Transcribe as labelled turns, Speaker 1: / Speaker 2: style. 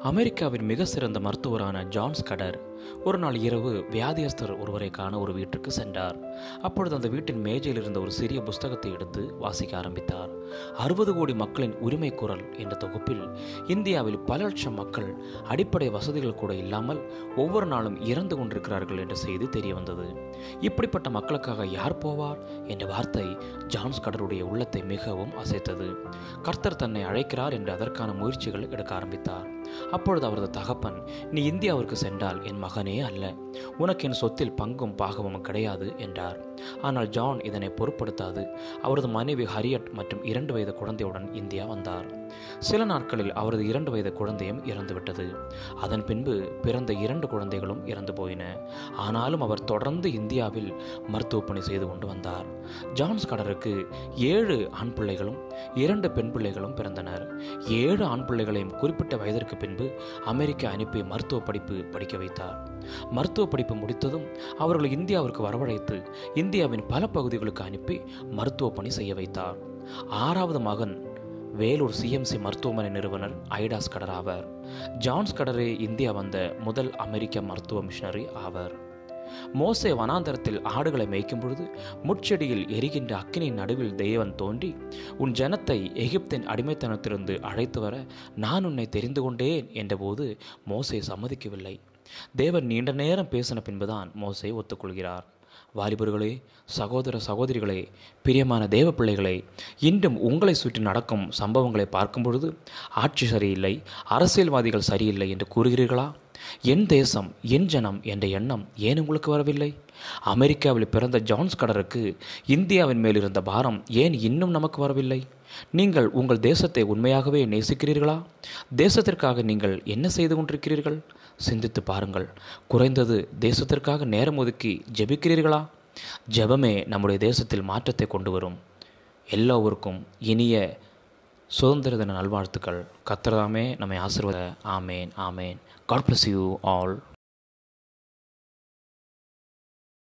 Speaker 1: அமெரிக்காவின் மிக சிறந்த மருத்துவரான ஜான்ஸ் கடர் ஒரு நாள் இரவு வியாதியஸ்தர் ஒருவரை காண ஒரு வீட்டுக்கு சென்றார். அப்பொழுது அந்த வீட்டின் மேஜையில் இருந்த ஒரு சிறிய புஸ்தகத்தை எடுத்து வாசிக்க ஆரம்பித்தார். அறுபது கோடி மக்களின் உரிமை குரல் என்ற தொகுப்பில் இந்தியாவில் பல லட்சம் மக்கள் அடிப்படை வசதிகள் கூட இல்லாமல் ஒவ்வொரு நாளும் இறந்து கொண்டிருக்கிறார்கள் என்ற செய்தி தெரிய வந்தது இப்படிப்பட்ட மக்களுக்காக யார் போவார் என்ற வார்த்தை ஜான்ஸ் கடருடைய உள்ளத்தை மிகவும் அசைத்தது. கர்த்தர் தன்னை அழைக்கிறார் என்று அதற்கான முயற்சிகள் எடுக்க ஆரம்பித்தார். அப்பொழுது அவரது தகப்பன் நீ இந்தியாவிற்கு சென்றால் என் மகனே அல்ல உனக்கு என் சொத்தில் பங்கும் பாகமும் கிடையாது என்றார். ஆனால் ஜான் இதனை பொருட்படுத்தாது. அவரது மனைவி ஹரியட் மற்றும் இரண்டு வயது குழந்தையுடன் இந்தியா வந்தார். சில நாட்களில் அவரது இரண்டு வயது குழந்தையும் இறந்துவிட்டது. அதன் பின்பு பிறந்த இரண்டு குழந்தைகளும் இறந்து போயின. ஆனாலும் அவர் தொடர்ந்து இந்தியாவில் மருத்துவ பணி செய்து கொண்டு வந்தார். ஜான்ஸ் கடருக்கு ஏழு ஆண் பிள்ளைகளும் இரண்டு பெண் பிள்ளைகளும் பிறந்தனர். ஏழு ஆண் பிள்ளைகளையும் குறிப்பிட்ட வயதிற்கு பின்பு அமெரிக்கா அனுப்பி மருத்துவ படிப்பு படிக்க வைத்தார். மருத்துவ படிப்பு முடித்ததும் அவர்களை இந்தியாவிற்கு வரவழைத்து இந்தியாவின் பல பகுதிகளுக்கு அனுப்பி மருத்துவ பணி செய்ய வைத்தார். ஆறாவது மகன் வேலூர் சிஎம்சி மருத்துவமனை நிறுவனர் ஐடாஸ் கடர் ஆவார். ஜான்ஸ் கடரே இந்தியா வந்த முதல் அமெரிக்க மருத்துவ மிஷனரி ஆவார். மோசே வனாந்தரத்தில் ஆடுகளை மேய்க்கும் பொழுது முட்செடியில் எரிகின்ற அக்கினியின் நடுவில் தெய்வன் தோன்றி உன் ஜனத்தை எகிப்தின் அடிமைத்தனத்திலிருந்து அழைத்து வர நான் உன்னை தெரிந்து கொண்டேன் என்றபோது மோசே சம்மதிக்கவில்லை. தேவன் நீண்ட நேரம் பேசின பின்புதான் மோசே ஒத்துக்கொள்கிறார். வாலிபர்களே சகோதர சகோதரிகளே பிரியமான தேவ பிள்ளைகளே இன்றும் உங்களை சுற்றி நடக்கும் சம்பவங்களை பார்க்கும் பொழுது ஆட்சி சரியில்லை அரசியல்வாதிகள் சரியில்லை என்று கூறுகிறீர்களா? என் தேசம் என் ஜனம் என்ற எண்ணம் ஏன் உங்களுக்கு வரவில்லை? அமெரிக்காவில் பிறந்த ஜான்ஸ் கடருக்கு இந்தியாவின் மேல் இருந்த பாரம் ஏன் இன்னும் நமக்கு வரவில்லை? நீங்கள் உங்கள் தேசத்தை உண்மையாகவே நேசிக்கிறீர்களா? தேசத்திற்காக நீங்கள் என்ன செய்து கொண்டிருக்கிறீர்கள்? சிந்தித்து பாருங்கள். குறைந்தது தேசத்திற்காக நேரம் ஒதுக்கி ஜெபிக்கிறீர்களா? ஜெபமே நம்முடைய தேசத்தில் மாற்றத்தை கொண்டு வரும். எல்லோருக்கும் இனிய சுதந்திர தின நல்வாழ்த்துக்கள். கத்திரதாமே நம்மை ஆசிர்வத ஆமேன் ஆமேன். God bless you all